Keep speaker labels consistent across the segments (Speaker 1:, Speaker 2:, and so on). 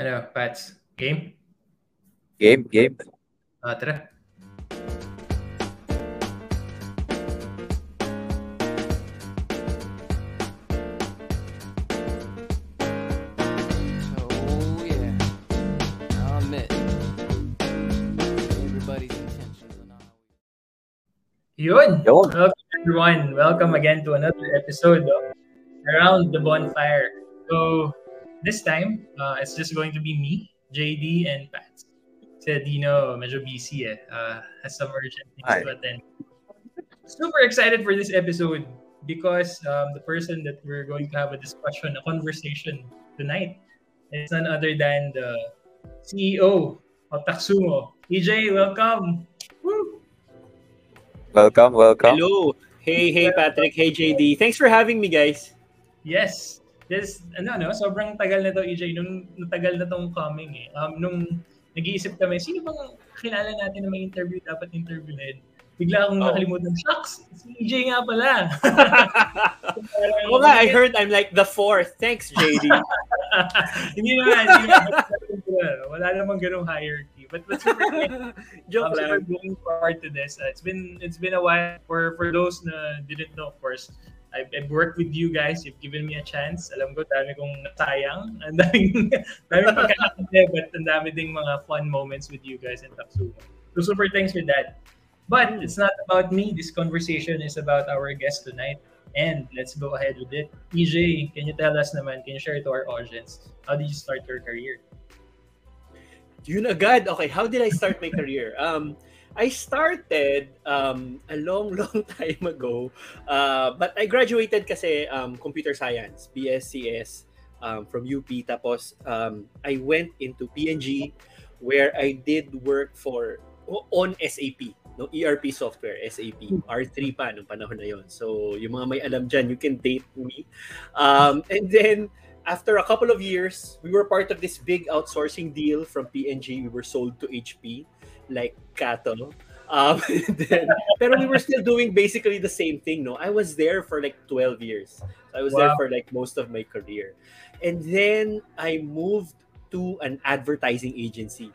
Speaker 1: Ano, Pats? Game?
Speaker 2: Game, game.
Speaker 1: Ah, tara.
Speaker 3: So yeah, I'll admit everybody's intentions are not.
Speaker 1: Yun!
Speaker 2: Yun.
Speaker 1: Welcome everyone. Welcome again to another episode of Around the Bonfire. So, this time, uh, it's just going to be me, JD, and Pats. Si Dino, medyo busy eh. Uh, has some urgent things
Speaker 2: Hi.
Speaker 1: to attend. Super excited for this episode because um, the person that we're going to have a discussion, a conversation tonight is none other than the CEO of Taxumo. EJ, welcome! Woo!
Speaker 2: Welcome, welcome.
Speaker 4: Hello. Hey, hey Patrick. Hey JD. Thanks for having me, guys.
Speaker 1: Yes. This, ano, no, sobrang tagal na to, EJ. Nung natagal na tong coming eh. Um, nung nag-iisip kami, sino bang kilala natin na may interview dapat interviewin? Bigla akong
Speaker 4: Oh.
Speaker 1: nakalimutan, shucks, si EJ nga pala.
Speaker 4: Oo nga, I heard I'm like the fourth. Thanks, JD.
Speaker 1: hindi naman, hindi naman. Wala namang ganung hierarchy. But, but super
Speaker 4: Joke
Speaker 1: I'm super looking forward to this. Uh, it's been it's been a while for for those na didn't know, of course. I've, I've worked with you guys. You've given me a chance. Alam ko, dami kong nasayang. Ang daming, daming pagkakatabi, but ang dami ding mga fun moments with you guys in Taxumo. So super thanks for that. But it's not about me. This conversation is about our guest tonight. And let's go ahead with it. EJ, can you tell us naman, can you share to our audience, how did you start your career?
Speaker 4: Yun agad. Okay, how did I start my career? Um, I started um, a long, long time ago. Uh, but I graduated kasi um, computer science, BSCS um, from UP. Tapos um, I went into PNG where I did work for on SAP, no ERP software, SAP, R3 pa nung panahon na yon. So, yung mga may alam dyan, you can date me. Um, and then, after a couple of years, we were part of this big outsourcing deal from PNG. We were sold to HP, like cattle. Um, then, pero we were still doing basically the same thing. No, I was there for like 12 years. I was there for like most of my career, and then I moved to an advertising agency.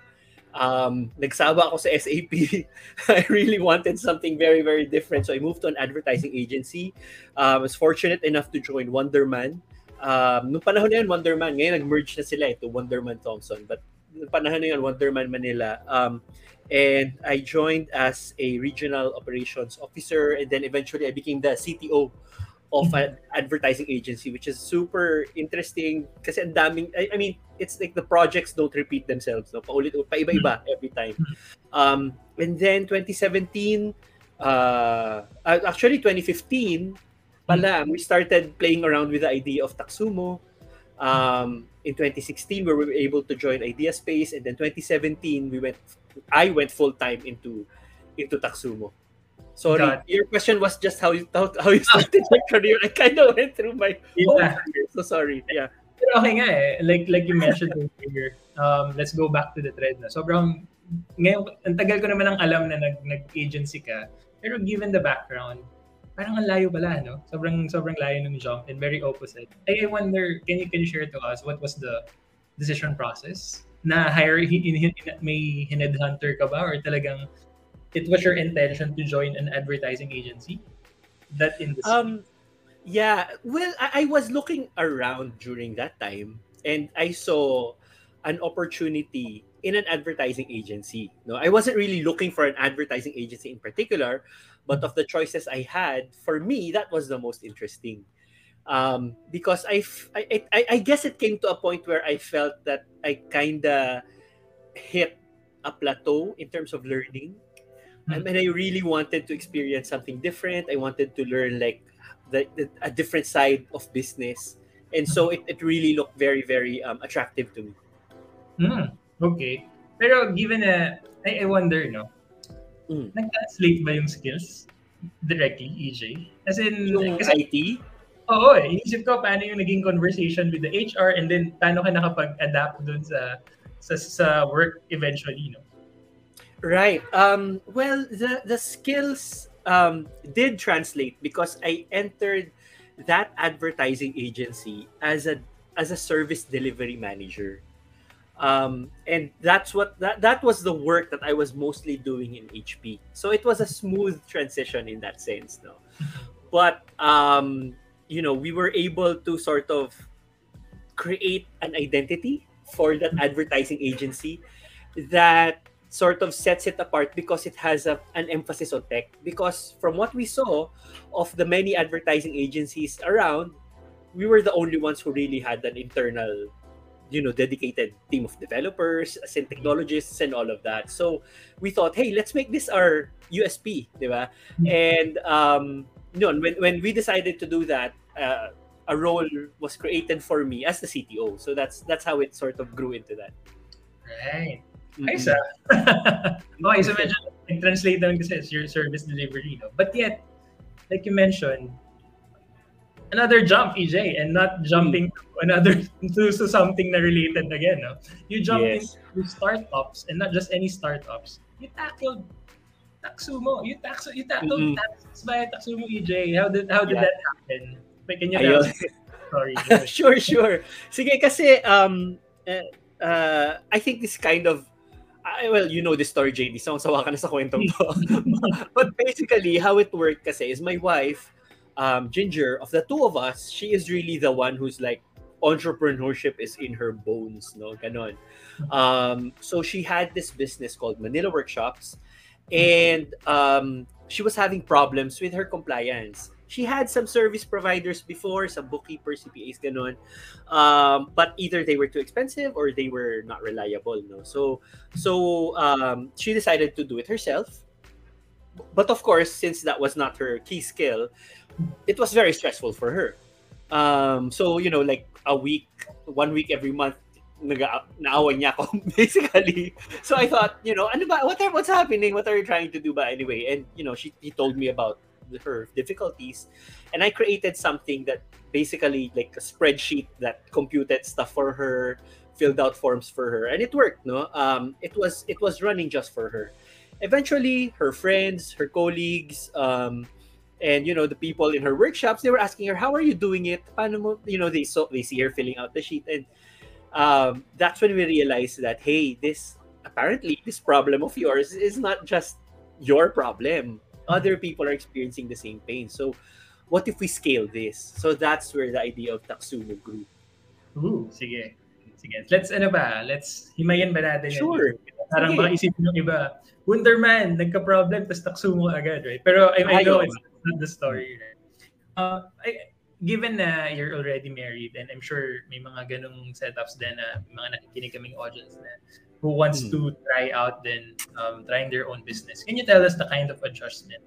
Speaker 4: Um, nagsawa ako sa SAP. I really wanted something very, very different. So I moved to an advertising agency. Um, I was fortunate enough to join Wunderman um, nung panahon na yun, Wunderman, ngayon nag-merge na sila ito, Wunderman Thompson. But panahon na yun, Wonderman Manila. Um, and I joined as a regional operations officer and then eventually I became the CTO of an advertising agency which is super interesting kasi ang daming I, I mean it's like the projects don't repeat themselves no paulit paiba-iba every time um and then 2017 uh actually 2015 pala, we started playing around with the idea of Taxumo. Um, in 2016, we were able to join Idea Space, and then 2017, we went. I went full time into into Taxumo. Sorry,
Speaker 1: Got
Speaker 4: your question was just how you how, how you started your career. I kind of went through my whole
Speaker 1: Yeah.
Speaker 4: career, so sorry. Yeah.
Speaker 1: Pero okay nga eh. Like, like you mentioned earlier, um, let's go back to the thread na. Sobrang, ngayon, ang tagal ko naman ang alam na nag, nag-agency ka. Pero given the background, parang ang layo pala, no? Sobrang, sobrang layo ng jump and very opposite. I wonder, can you, can you share to us what was the decision process? Na hire, hin, hin, hin- may headhunter ka ba? Or talagang, it was your intention to join an advertising agency? That industry?
Speaker 4: Um, yeah. Well, I, I was looking around during that time, and I saw an opportunity in an advertising agency. No, I wasn't really looking for an advertising agency in particular, but of the choices I had, for me, that was the most interesting. Um, because I, I, I, I guess it came to a point where I felt that I kind of hit a plateau in terms of learning. I mean, I really wanted to experience something different. I wanted to learn like the, the a different side of business, and so it, it really looked very very um, attractive to me.
Speaker 1: Hmm, okay. Pero given na, I, I wonder, no?
Speaker 4: Mm.
Speaker 1: Nag-translate ba yung skills directly, EJ? As in,
Speaker 4: Yung
Speaker 1: kasi,
Speaker 4: IT,
Speaker 1: oo, eh, inisip ko paano yung naging conversation with the HR and then paano ka nakapag-adapt dun sa sa, sa work eventually, no?
Speaker 4: right? Um, well, the the skills um, did translate because I entered that advertising agency as a as a service delivery manager. Um, and that's what that that was the work that I was mostly doing in HP. So it was a smooth transition in that sense, no. But um, you know, we were able to sort of create an identity for that advertising agency that sort of sets it apart because it has a, an emphasis on tech. Because from what we saw of the many advertising agencies around, we were the only ones who really had an internal, you know, dedicated team of developers and technologists and all of that. So we thought, hey, let's make this our USP, diba? And um, you know, when when we decided to do that, uh, a role was created for me as the CTO. So that's that's how it sort of grew into that.
Speaker 1: Right.
Speaker 4: Mm-mm.
Speaker 1: Nice ah. okay, so medyo nag-translate naman kasi as your service delivery, no? But yet, like you mentioned, another jump, EJ, and not jumping to another to, to something na related again, no? You jumped
Speaker 4: Yes.
Speaker 1: into startups and not just any startups. You tackled Taxumo. You tax you tackled
Speaker 4: Mm-mm.
Speaker 1: taxes by Taxumo, EJ. How did how did
Speaker 4: Yeah.
Speaker 1: that happen? Wait, can you tell? Sorry.
Speaker 4: sure, sure. Sige, kasi um, uh, uh, I think this kind of I, well, you know the story, JD. So, sawa ka na sa kwentong to. but basically, how it worked kasi is my wife, um, Ginger, of the two of us, she is really the one who's like, entrepreneurship is in her bones, no? Ganon. Um, so she had this business called Manila Workshops, and um, she was having problems with her compliance. She had some service providers before, some bookkeepers, CPAs, ganon. Um, but either they were too expensive or they were not reliable, no? So, so um, she decided to do it herself. But of course, since that was not her key skill, it was very stressful for her. Um, so, you know, like a week, one week every month, naga, naawan niya ako, basically. So I thought, you know, ano ba, what are, what's happening? What are you trying to do ba anyway? And, you know, she, he told me about her difficulties. And I created something that basically like a spreadsheet that computed stuff for her, filled out forms for her. And it worked, no? Um, it was, it was running just for her. Eventually, her friends, her colleagues, um, and you know the people in her workshops they were asking her how are you doing it Paano mo, you know they saw they see her filling out the sheet and um, that's when we realized that hey this apparently this problem of yours is not just your problem other people are experiencing the same pain so what if we scale this so that's where the idea of Taxumo grew
Speaker 1: Ooh, sige. Sige. Let's, ano ba? Let's, himayin ba natin yan?
Speaker 4: Sure.
Speaker 1: Parang
Speaker 4: Sige.
Speaker 1: baka isipin ng iba, Wunderman, nagka-problem, tapos Taxumo agad, right? Pero I, I know it's the story, right? Uh, I, given na you're already married, and I'm sure may mga ganong setups din na may mga nakikinig kaming audience na who wants
Speaker 4: Hmm.
Speaker 1: to try out then um, trying their own business. Can you tell us the kind of adjustment?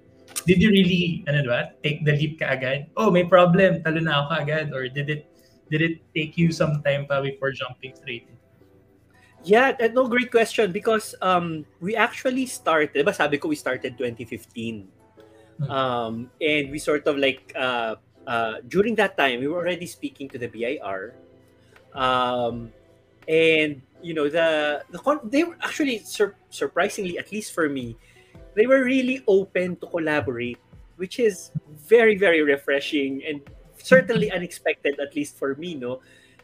Speaker 1: Did you really, ano ba, take the leap ka agad? Oh, may problem, talo na ako agad? Or did it did it take you some time pa before jumping straight in?
Speaker 4: Yeah, that, no, great question because um, we actually started, diba sabi ko we started 2015.
Speaker 1: Hmm.
Speaker 4: Um, and we sort of like, uh, uh, during that time, we were already speaking to the BIR. Um, and, you know, the, the con- they were actually, sur- surprisingly, at least for me, they were really open to collaborate, which is very, very refreshing and certainly unexpected, at least for me, no?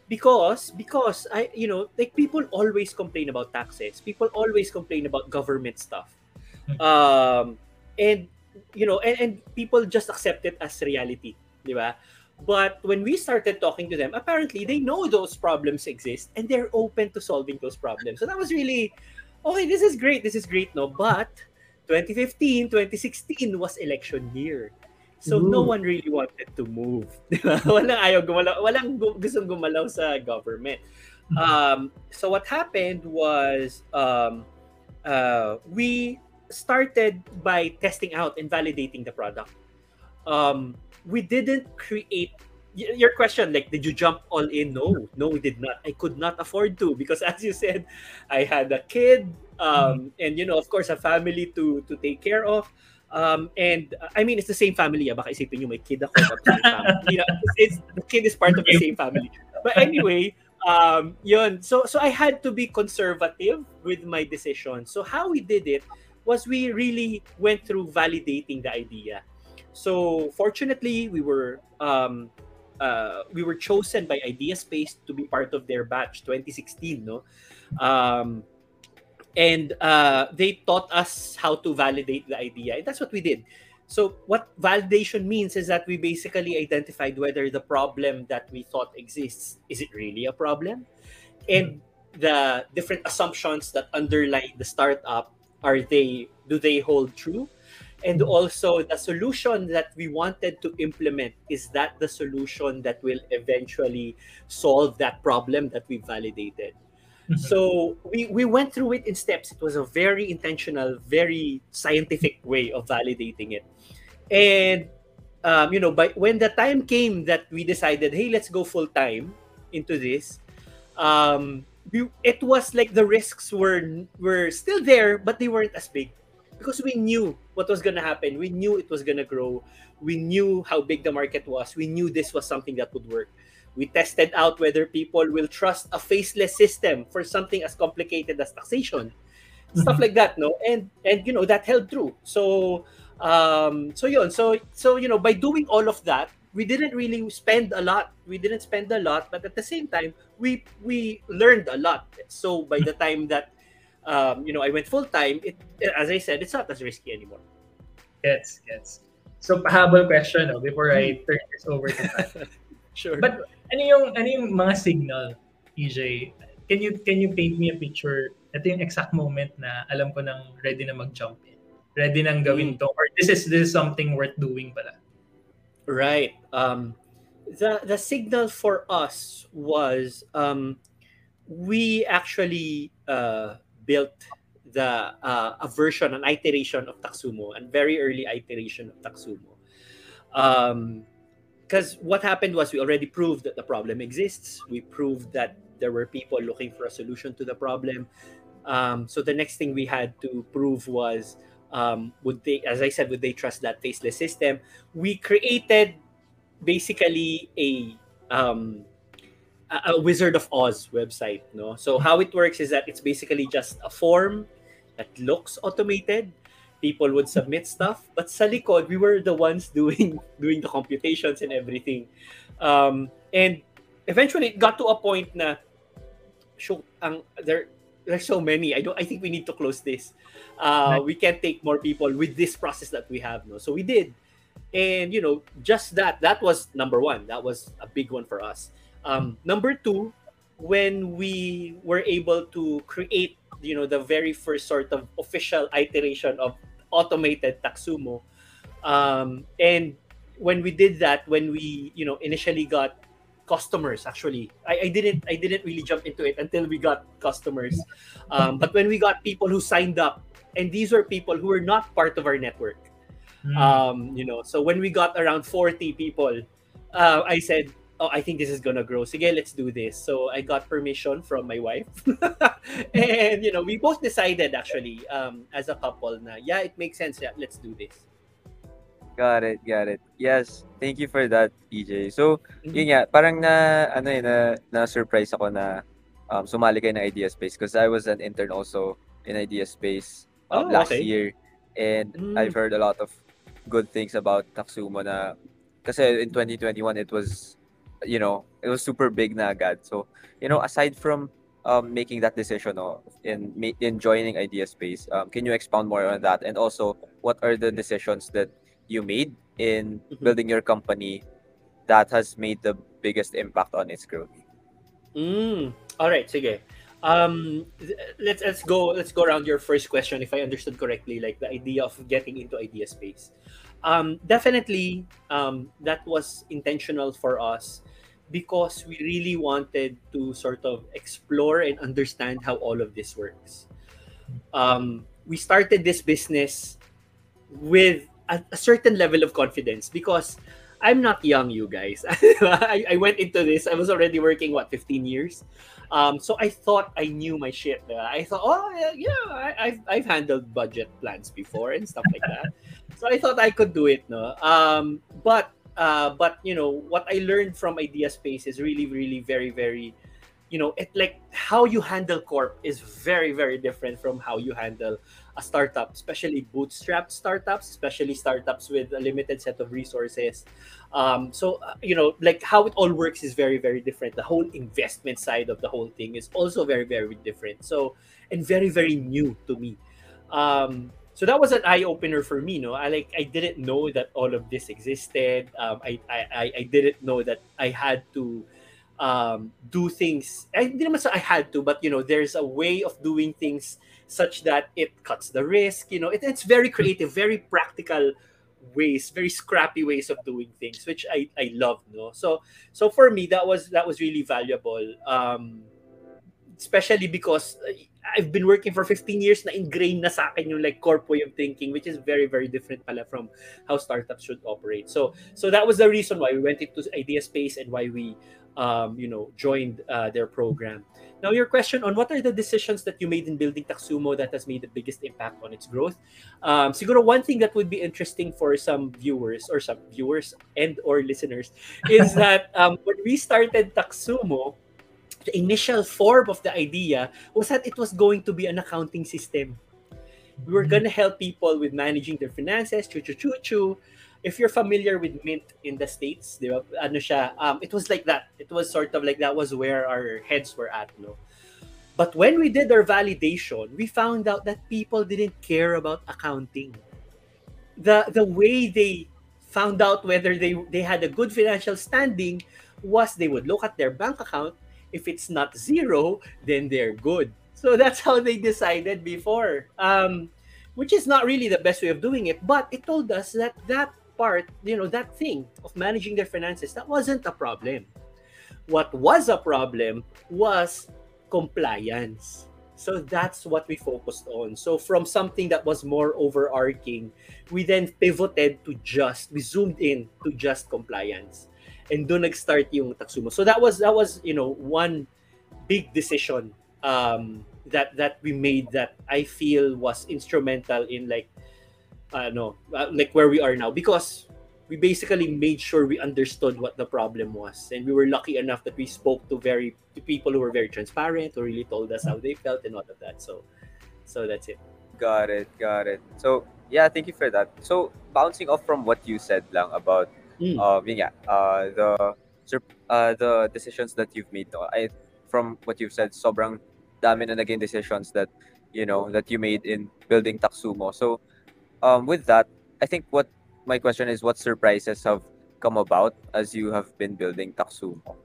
Speaker 4: because because i you know like people always complain about taxes people always complain about government stuff
Speaker 1: Hmm.
Speaker 4: um and you know and, and people just accept it as reality di ba? but when we started talking to them apparently they know those problems exist and they're open to solving those problems so that was really okay this is great this is great no but 2015 2016 was election year So no one really wanted to move. Walang ayaw gumalaw, walang gu- gustong gumalaw sa government. Um, so what happened was um, uh, we started by testing out and validating the product. Um, we didn't create your question like did you jump all in no no we did not i could not afford to because as you said i had a kid um, and you know of course a family to to take care of um, and uh, I mean, it's the same family. Ah. Baka isipin nyo may kid ako. You know, it's, the kid is part of the same family. But anyway, um, yun. So, so I had to be conservative with my decision. So how we did it was we really went through validating the idea. So fortunately, we were um, uh, we were chosen by Idea Space to be part of their batch 2016. No, Um, and uh, they taught us how to validate the idea. And that's what we did. So, what validation means is that we basically identified whether the problem that we thought exists is it really a problem, and the different assumptions that underlie the startup are they do they hold true, and also the solution that we wanted to implement is that the solution that will eventually solve that problem that we validated.
Speaker 1: Mhm.
Speaker 4: So we, we went through it in steps. It was a very intentional, very scientific way of validating it. And um, you know, by when the time came that we decided, hey, let's go full time into this, um, we, it was like the risks were were still there, but they weren't as big because we knew what was gonna happen. We knew it was gonna grow. We knew how big the market was. We knew this was something that would work. We tested out whether people will trust a faceless system for something as complicated as taxation, stuff
Speaker 1: Mhm.
Speaker 4: like that. No, and and you know that held true. So um, so yun. So so you know by doing all of that, we didn't really spend a lot. We didn't spend a lot, but at the same time, we we learned a lot. So by the time that um, you know I went full time, it as I said, it's not as risky anymore.
Speaker 1: Gets, gets. So, pahabol question no, before I turn this over to Pat.
Speaker 4: Sure.
Speaker 1: But ano yung, ano yung mga signal, EJ? Can you, can you paint me a picture? Ito yung exact moment na alam ko nang ready na mag-jump in. Ready nang gawin
Speaker 4: Mm.
Speaker 1: to. Or this is, this is something worth doing pala.
Speaker 4: Right. Um, the the signal for us was um, we actually uh, built the uh, a version, an iteration of Taxumo, and very early iteration of Taxumo. Because what happened was we already proved that the problem exists. We proved that there were people looking for a solution to the problem. Um, so the next thing we had to prove was um, would they, as I said, would they trust that faceless system? We created basically a um, a Wizard of Oz website. No, so how it works is that it's basically just a form that looks automated. People would submit stuff, but sa likod, we were the ones doing doing the computations and everything. Um, and eventually, it got to a point na, shoot, ang, there, there's so many. I don't. I think we need to close this. Uh, we can't take more people with this process that we have. No, so we did, and you know, just that. That was number one. That was a big one for us. Um, number two, when we were able to create, you know, the very first sort of official iteration of automated Taxumo, um, and when we did that, when we, you know, initially got customers actually. I, I didn't i didn't really jump into it until we got customers. Um, but when we got people who signed up and these were people who were not part of our network.
Speaker 1: Mm.
Speaker 4: um, you know so when we got around 40 people uh, i said oh i think this is gonna grow. So sige let's do this. So i got permission from my wife. And you know we both decided actually um, as a couple na yeah it makes sense. Yeah let's do this
Speaker 2: Got it, got it. Yes, thank you for that, EJ. So,
Speaker 4: Mhm.
Speaker 2: yun nga, parang na, ano eh, na, na-surprise ako na um, sumali kayo ng Idea Space because I was an intern also in Idea Space um,
Speaker 4: Oh,
Speaker 2: last
Speaker 4: okay.
Speaker 2: year. And
Speaker 4: Mm.
Speaker 2: I've heard a lot of good things about Taxumo na kasi in 2021 it was you know it was super big na agad so you know aside from um, making that decision no, in in joining idea space um, can you expound more on that and also what are the decisions that you made in
Speaker 4: Mhm.
Speaker 2: building your company that has made the biggest impact on its growth
Speaker 4: Mm. All right, sige. Um, let's let's go let's go around your first question if I understood correctly, like the idea of getting into idea space. Um, definitely, um, that was intentional for us because we really wanted to sort of explore and understand how all of this works. Um, we started this business with a, a certain level of confidence because I'm not young, you guys. I, I went into this. I was already working what 15 years, um, so I thought I knew my shit. uh, I thought, oh yeah, yeah I, I've I've handled budget plans before and stuff like that. so I thought I could do it, no. Um, but uh, but you know what I learned from Idea Space is really really very very you know, it like how you handle corp is very very different from how you handle a startup, especially bootstrapped startups, especially startups with a limited set of resources. Um, so uh, you know, like how it all works is very very different. The whole investment side of the whole thing is also very very different. So and very very new to me. Um, so that was an eye opener for me. No, I like I didn't know that all of this existed. Um, I, I I didn't know that I had to um, do things. I didn't I had to, but you know, there's a way of doing things such that it cuts the risk. You know, it, it's very creative, very practical ways, very scrappy ways of doing things, which I I love. No, so so for me that was that was really valuable. Um, especially because uh, I've been working for 15 years na ingrained na sa akin yung like corp way of thinking which is very very different pala from how startups should operate. So so that was the reason why we went into Idea Space and why we um, you know joined uh, their program. Now your question on what are the decisions that you made in building Taxumo that has made the biggest impact on its growth? Um, siguro one thing that would be interesting for some viewers or some viewers and or listeners is that um, when we started Taxumo, the initial form of the idea was that it was going to be an accounting system. We were going to help people with managing their finances, chu chu chu chu. If you're familiar with Mint in the States, di ba, ano siya, um, it was like that. It was sort of like that was where our heads were at, no? But when we did our validation, we found out that people didn't care about accounting. The the way they found out whether they they had a good financial standing was they would look at their bank account if it's not zero, then they're good. So that's how they decided before. Um, which is not really the best way of doing it, but it told us that that part, you know, that thing of managing their finances, that wasn't a problem. What was a problem was compliance. So that's what we focused on. So from something that was more overarching, we then pivoted to just, we zoomed in to just compliance and doon nag-start yung Taxumo. So that was that was you know one big decision um, that that we made that I feel was instrumental in like uh, no uh, like where we are now because we basically made sure we understood what the problem was and we were lucky enough that we spoke to very to people who were very transparent who really told us how they felt and all of that so so that's it
Speaker 2: Got it, got it. So yeah, thank you for that. So bouncing off from what you said lang about
Speaker 4: Mm.
Speaker 2: um yun nga, uh the uh the decisions that you've made no, I from what you've said sobrang dami na naging decisions that you know that you made in building Taxumo. So um with that, I think what my question is what surprises have come about as you have been building Taxumo?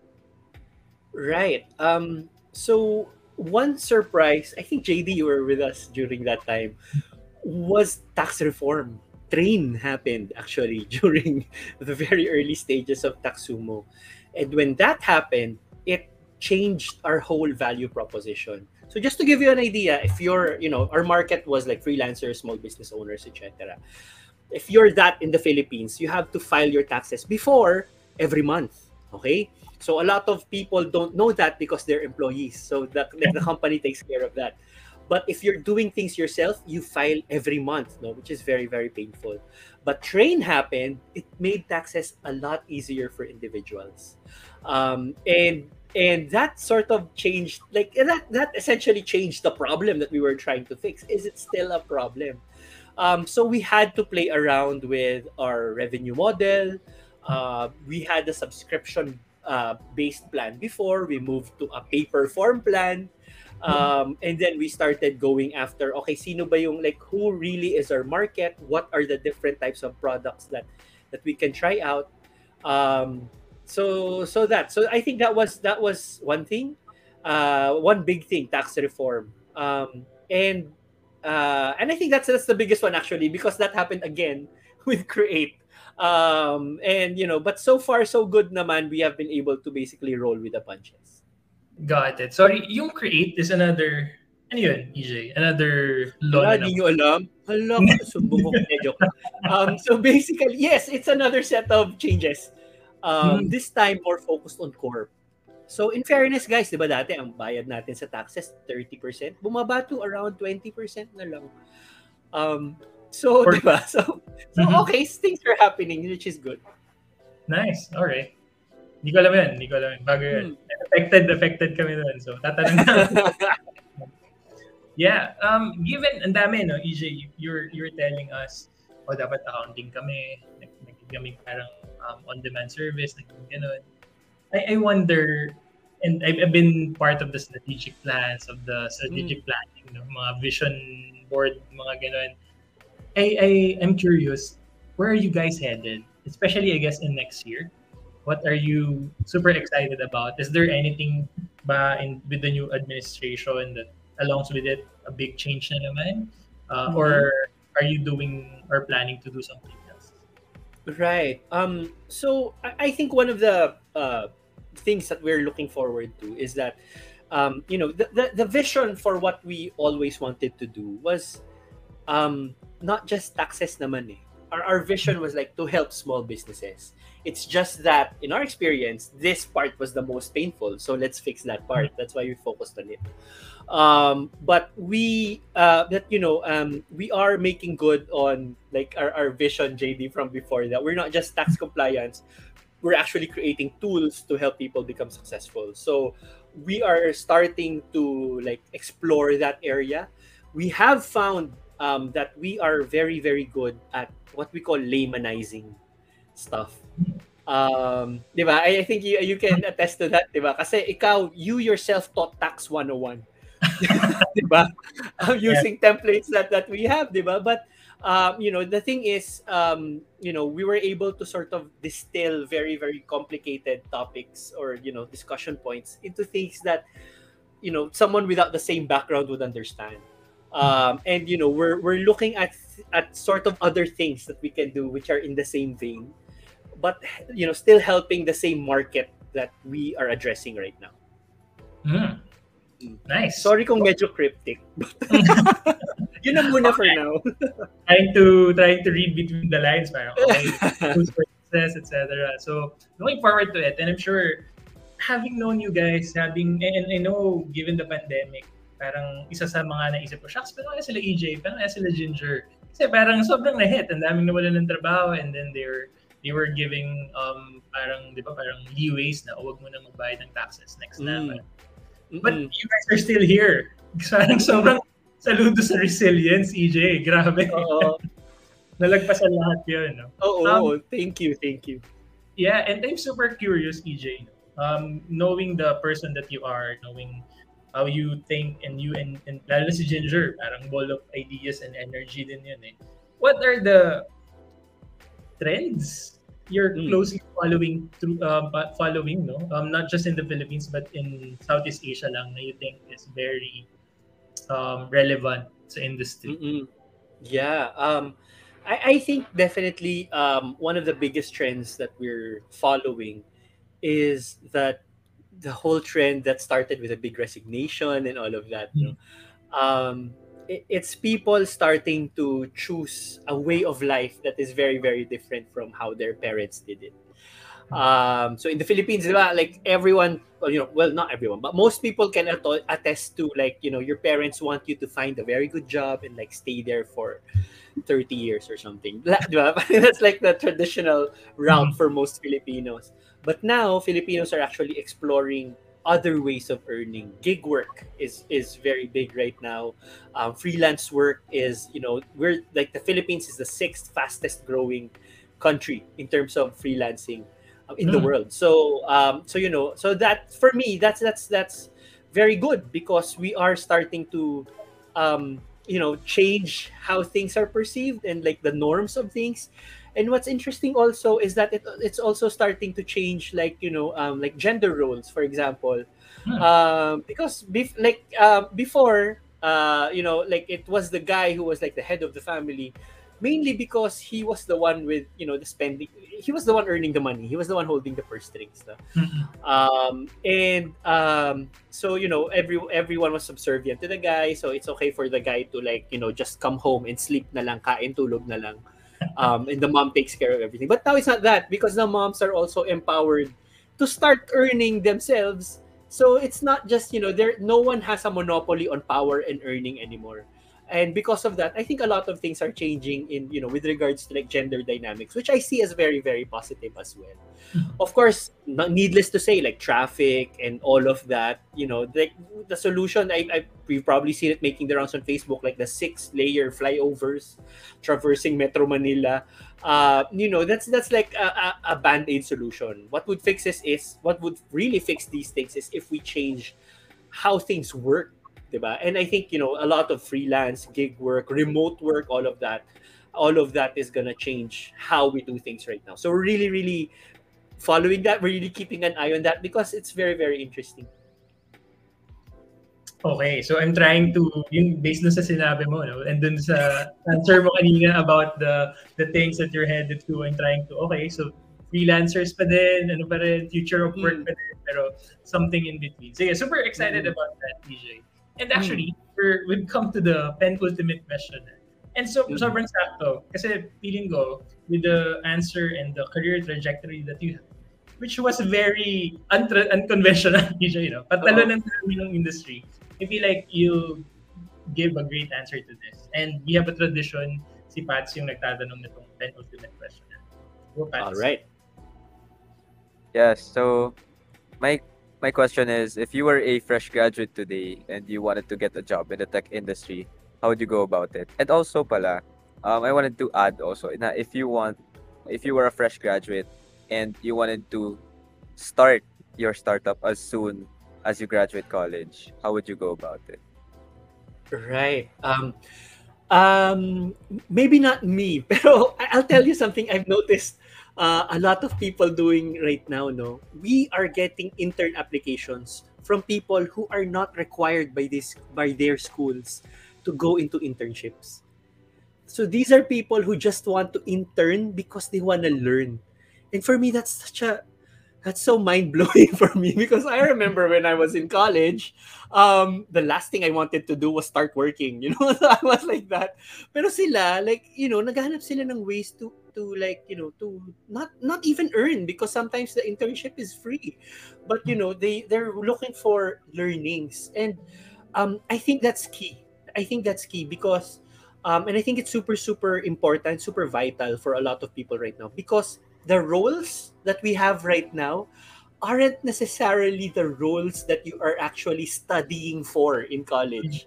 Speaker 4: Right. Um. So one surprise, I think JD, you were with us during that time, was tax reform. Train happened actually during the very early stages of Taxumo, and when that happened, it changed our whole value proposition. So just to give you an idea, if you're, you know, our market was like freelancers, small business owners, etc. If you're that in the Philippines, you have to file your taxes before every month. Okay, so a lot of people don't know that because they're employees. So that like the company takes care of that. But if you're doing things yourself, you file every month, no, which is very very painful. But train happened, it made taxes a lot easier for individuals, um, and and that sort of changed like that that essentially changed the problem that we were trying to fix. Is it still a problem? Um, so we had to play around with our revenue model. Uh, we had a subscription uh, based plan before. We moved to a paper form plan. Um, and then we started going after, okay, sino ba yung, like, who really is our market? What are the different types of products that that we can try out? Um, so, so that, so I think that was, that was one thing. Uh, one big thing, tax reform. Um, and, uh, and I think that's, that's the biggest one actually, because that happened again with Create um and you know but so far so good naman we have been able to basically roll with the punches
Speaker 1: Got it. Sorry, yung create is another, ano yun, EJ? Another law
Speaker 4: Wala,
Speaker 1: na
Speaker 4: nyo alam hala sumbong ko joke um so basically yes it's another set of changes um
Speaker 1: Hmm.
Speaker 4: this time more focused on core so in fairness guys di ba dati ang bayad natin sa taxes 30% bumaba to around 20% na lang um so di ba so so
Speaker 1: Mhm.
Speaker 4: okay things are happening which is good
Speaker 1: Nice. All right. Hindi ko alam yan, hindi ko alam yan. Bago yan. Affected, affected kami doon. So, tatanong Yeah, um, given, ang dami, no, EJ, you're, you're telling us, oh, dapat accounting kami, nag, nag kami parang um, on-demand service, nag ganun. I, I wonder, and I've, I've been part of the strategic plans, of the strategic planning, no, mga vision board, mga ganun. I, I, I'm curious, where are you guys headed? Especially, I guess, in next year. What are you super excited about? Is there anything ba in with the new administration that along with it a big change na naman? Uh,
Speaker 4: Mhm.
Speaker 1: Or are you doing or planning to do something?
Speaker 4: Right. Um. So I, I think one of the uh, things that we're looking forward to is that, um, you know, the, the the vision for what we always wanted to do was, um, not just taxes naman eh. Our, our vision was like to help small businesses. It's just that in our experience, this part was the most painful. So let's fix that part. That's why we focused on it. Um, but we, uh, that you know, um, we are making good on like our, our vision, JD, from before that we're not just tax compliance. We're actually creating tools to help people become successful. So we are starting to like explore that area. We have found um, that we are very, very good at what we call laymanizing stuff. Um, di ba? I, I think you, you can attest to that, di ba? Kasi ikaw, you yourself taught tax 101. Di ba? Um, using templates that, that we have, di ba? But, um, you know, the thing is, um, you know, we were able to sort of distill very, very complicated topics or, you know, discussion points into things that, you know, someone without the same background would understand. Um, and you know, we're we're looking at at sort of other things that we can do which are in the same vein, but you know, still helping the same market that we are addressing right now.
Speaker 1: Hmm. Nice.
Speaker 4: Sorry kung medyo cryptic. Yun na muna for now.
Speaker 1: trying to trying to read between the lines, parang okay, who's for success, etc. So looking forward to it, and I'm sure having known you guys, having and I know given the pandemic, parang isa sa mga naisip ko, shucks, pero kaya sila EJ, pero kaya sila Ginger. Kasi parang sobrang na-hit, ang daming nawalan ng trabaho, and then they were they were giving um parang di ba parang leeways na oh, wag mo na magbayad ng taxes next na.
Speaker 4: Mm.
Speaker 1: But
Speaker 4: Mm-mm.
Speaker 1: you guys are still here. Parang sobrang saludo sa resilience, EJ. Grabe.
Speaker 4: Oo.
Speaker 1: Nalagpasan lahat yun. No?
Speaker 4: Oo,
Speaker 1: Um,
Speaker 4: thank you, thank you.
Speaker 1: Yeah, and I'm super curious, EJ. Um, knowing the person that you are, knowing how you think and you and, and lalo si Ginger, parang ball of ideas and energy din yun eh. What are the trends you're
Speaker 4: Mm.
Speaker 1: closely following through uh, following no um not just in the Philippines but in Southeast Asia lang na you think is very um relevant sa industry
Speaker 4: Mm-mm. Yeah. Um, I, I think definitely um, one of the biggest trends that we're following is that the whole trend that started with a big resignation and all of that. you know, um, it's people starting to choose a way of life that is very, very different from how their parents did it. Um, so in the Philippines, like everyone, you know, well, not everyone, but most people can attest to like, you know, your parents want you to find a very good job and like stay there for 30 years or something. That's like the traditional route
Speaker 1: Mhm.
Speaker 4: for most Filipinos. But now Filipinos are actually exploring other ways of earning. Gig work is is very big right now. Um, freelance work is, you know, we're like the Philippines is the sixth fastest growing country in terms of freelancing uh, in the
Speaker 1: Mm.
Speaker 4: world. So um, so you know, so that for me that's that's that's very good because we are starting to um, you know change how things are perceived and like the norms of things and what's interesting also is that it, it's also starting to change like you know um, like gender roles for example
Speaker 1: Hmm.
Speaker 4: um, because bef- like uh, before uh, you know like it was the guy who was like the head of the family mainly because he was the one with you know the spending he was the one earning the money he was the one holding the purse strings no?
Speaker 1: Mhm.
Speaker 4: um and um so you know every everyone was subservient to the guy so it's okay for the guy to like you know just come home and sleep na lang kain tulog na lang um and the mom takes care of everything. But now it's not that because the moms are also empowered to start earning themselves. So it's not just you know there no one has a monopoly on power and earning anymore and because of that i think a lot of things are changing in you know with regards to like gender dynamics which i see as very very positive as well. Of course not needless to say like traffic and all of that you know the, the solution I, I we've probably seen it making the rounds on facebook like the six layer flyovers traversing metro manila. Uh you know that's that's like a, a, a band-aid solution. What would fix this is what would really fix these things is if we change how things work diba? and i think you know a lot of freelance gig work remote work all of that all of that is gonna change how we do things right now so we're really really following that we're really keeping an eye on that because it's very very interesting
Speaker 1: Okay, so I'm trying to, yung based dun sa sinabi mo, no? and dun sa answer mo kanina about the the things that you're headed to, I'm trying to, okay, so freelancers pa din, ano pa rin, future of work
Speaker 4: Mm.
Speaker 1: pa din, pero something in between. So yeah, super excited
Speaker 4: Mm.
Speaker 1: about that, DJ. And actually, we're, we've come to the penultimate question. And so,
Speaker 4: Mm.
Speaker 1: sobrang sakto. Kasi feeling ko, with the answer and the career trajectory that you have, which was very untra- unconventional, you know, patalo ng ng industry. I feel like you give a great answer to this. And we have a tradition, si Pats yung nagtatanong nitong penultimate question. Go, Pats.
Speaker 4: all right
Speaker 2: Yes. So, my my question is, if you were a fresh graduate today and you wanted to get a job in the tech industry, how would you go about it? And also, pala, um, I wanted to add also, if you want, if you were a fresh graduate and you wanted to start your startup as soon as you graduate college, how would you go about it?
Speaker 4: Right. Um, um, maybe not me, I- I'll tell you something I've noticed uh, a lot of people doing right now. No, we are getting intern applications from people who are not required by this by their schools to go into internships. So these are people who just want to intern because they want to learn, and for me, that's such a that's so mind blowing for me because I remember when I was in college, um, the last thing I wanted to do was start working. You know, I was like that. Pero sila, like, you know, naghahanap sila ng ways to to like, you know, to not not even earn because sometimes the internship is free. But you know, they they're looking for learnings. And um I think that's key. I think that's key because um and I think it's super super important, super vital for a lot of people right now because the roles that we have right now aren't necessarily the roles that you are actually studying for in college.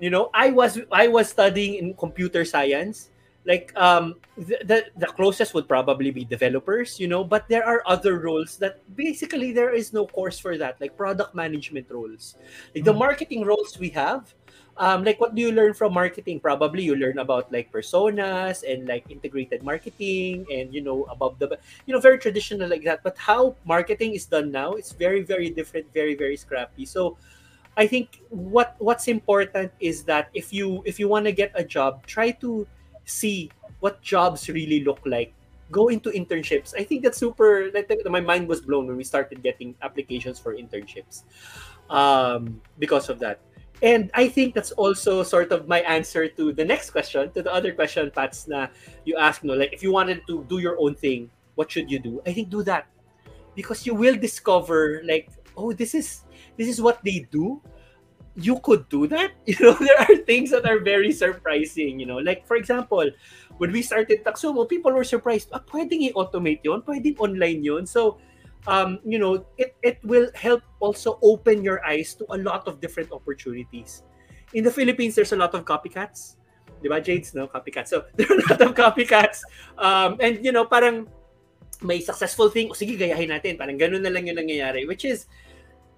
Speaker 4: You know, I was I was studying in computer science. Like um the, the the closest would probably be developers, you know, but there are other roles that basically there is no course for that, like product management roles. Like the
Speaker 1: Mm.
Speaker 4: marketing roles we have, um, like what do you learn from marketing? Probably you learn about like personas and like integrated marketing and you know about the you know very traditional like that. But how marketing is done now, it's very very different, very very scrappy. So I think what what's important is that if you if you want to get a job, try to see what jobs really look like. Go into internships. I think that's super. Like my mind was blown when we started getting applications for internships, um, because of that. And I think that's also sort of my answer to the next question, to the other question, Pats, na you asked, no, like if you wanted to do your own thing, what should you do? I think do that because you will discover like, oh, this is this is what they do. You could do that. You know, there are things that are very surprising. You know, like for example, when we started Taxumo, people were surprised. Ah, pwedeng i-automate yon, pwedeng online yon. So, um, you know, it, it will help also open your eyes to a lot of different opportunities. In the Philippines, there's a lot of copycats. Di ba, Jades, no? Copycats. So, there are a lot of copycats. Um, and, you know, parang may successful thing, o sige, gayahin natin. Parang ganun na lang yung nangyayari. Which is,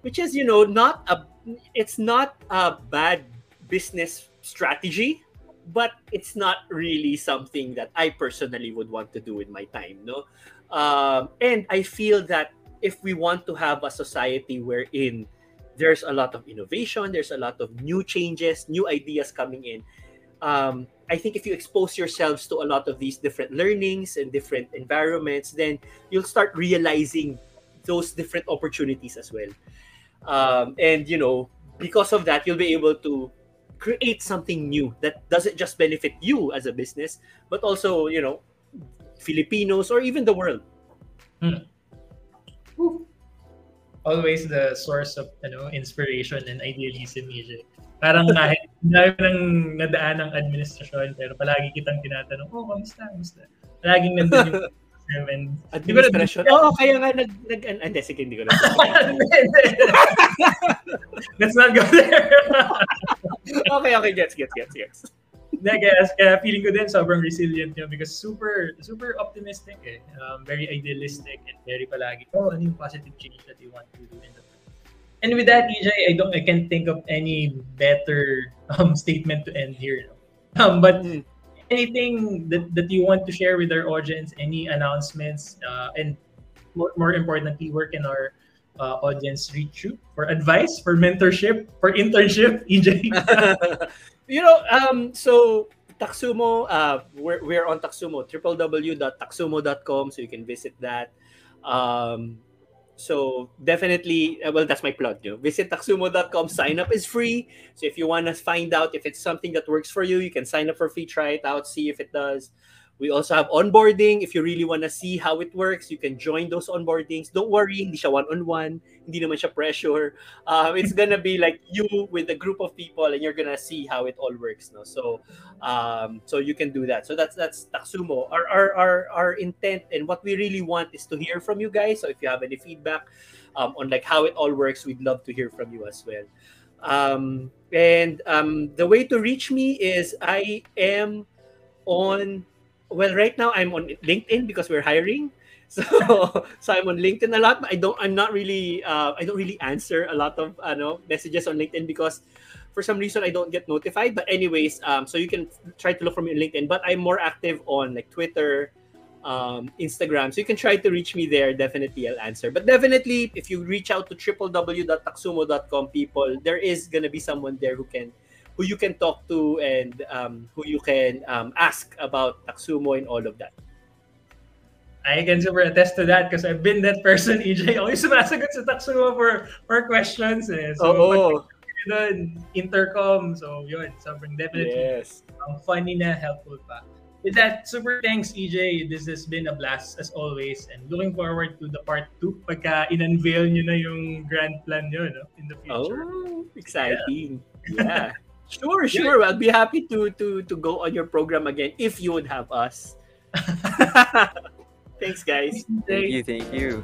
Speaker 4: which is, you know, not a, it's not a bad business strategy, but it's not really something that I personally would want to do with my time, no? Um, and I feel that if we want to have a society wherein there's a lot of innovation, there's a lot of new changes, new ideas coming in. Um, I think if you expose yourselves to a lot of these different learnings and different environments, then you'll start realizing those different opportunities as well. Um, and you know, because of that, you'll be able to create something new that doesn't just benefit you as a business, but also you know, Filipinos or even the world.
Speaker 1: Always the source of you know, inspiration and idealism, EJ. Parang kahit dahil nang nadaan ng administrasyon, pero palagi kitang tinatanong, oh, kamusta, kamusta? Palaging nandun yung seven.
Speaker 4: Administration. Oo, oh, kaya nga nag... nag an, hindi, sige, hindi ko na.
Speaker 1: Let's not go there.
Speaker 4: okay, okay, gets, gets, gets, gets.
Speaker 1: Guess, kaya feeling ko din sobrang resilient niya because super, super optimistic eh. Um, very idealistic and very palagi, oh, ano yung positive change that you want to do in the And with that, EJ, I don't, I can't think of any better um, statement to end here. Um, but
Speaker 4: Mm.
Speaker 1: Anything that, that you want to share with our audience, any announcements, uh, and more, more importantly, where can our uh, audience reach you for advice, for mentorship, for internship, EJ?
Speaker 4: you know, um, so Taxumo, uh, we're, we're on Taxumo, www.taxumo.com, so you can visit that. Um, so definitely, uh, well, that's my plug. You know. Visit taxumo.com. Sign up is free. So if you want to find out if it's something that works for you, you can sign up for free, try it out, see if it does. We also have onboarding. If you really want to see how it works, you can join those onboardings. Don't worry, hindi siya one-on-one. Hindi naman siya pressure. Um, it's gonna be like you with a group of people, and you're gonna see how it all works. No, so um, so you can do that. So that's that's Taxumo. Our, our our our intent and what we really want is to hear from you guys. So if you have any feedback um, on like how it all works, we'd love to hear from you as well. Um, and um, the way to reach me is I am on well right now I'm on LinkedIn because we're hiring. So so I'm on LinkedIn a lot. But I don't I'm not really uh, I don't really answer a lot of uh, no, messages on LinkedIn because for some reason I don't get notified. But anyways, um, so you can try to look for me on LinkedIn. But I'm more active on like Twitter, um, Instagram. So you can try to reach me there. Definitely I'll answer. But definitely if you reach out to www.taxumo.com people, there is gonna be someone there who can who you can talk to and um, who you can um, ask about Taxumo and all of that.
Speaker 1: I can super attest to that because I've been that person, EJ. Always sumasagot sa Taxumo for, for questions eh. So,
Speaker 4: Oo.
Speaker 1: doon, intercom. So, yun. Sobrang definitely
Speaker 4: Yes.
Speaker 1: um, funny na, helpful pa. With that, super thanks, EJ. This has been a blast as always. And looking forward to the part 2 pagka in-unveil nyo na yung grand plan nyo no, in the future.
Speaker 4: Oh, exciting. Yeah. Sure, sure. I'll be happy to to to go on your program again if you would have us. Thanks, guys.
Speaker 2: Thank you, thank you.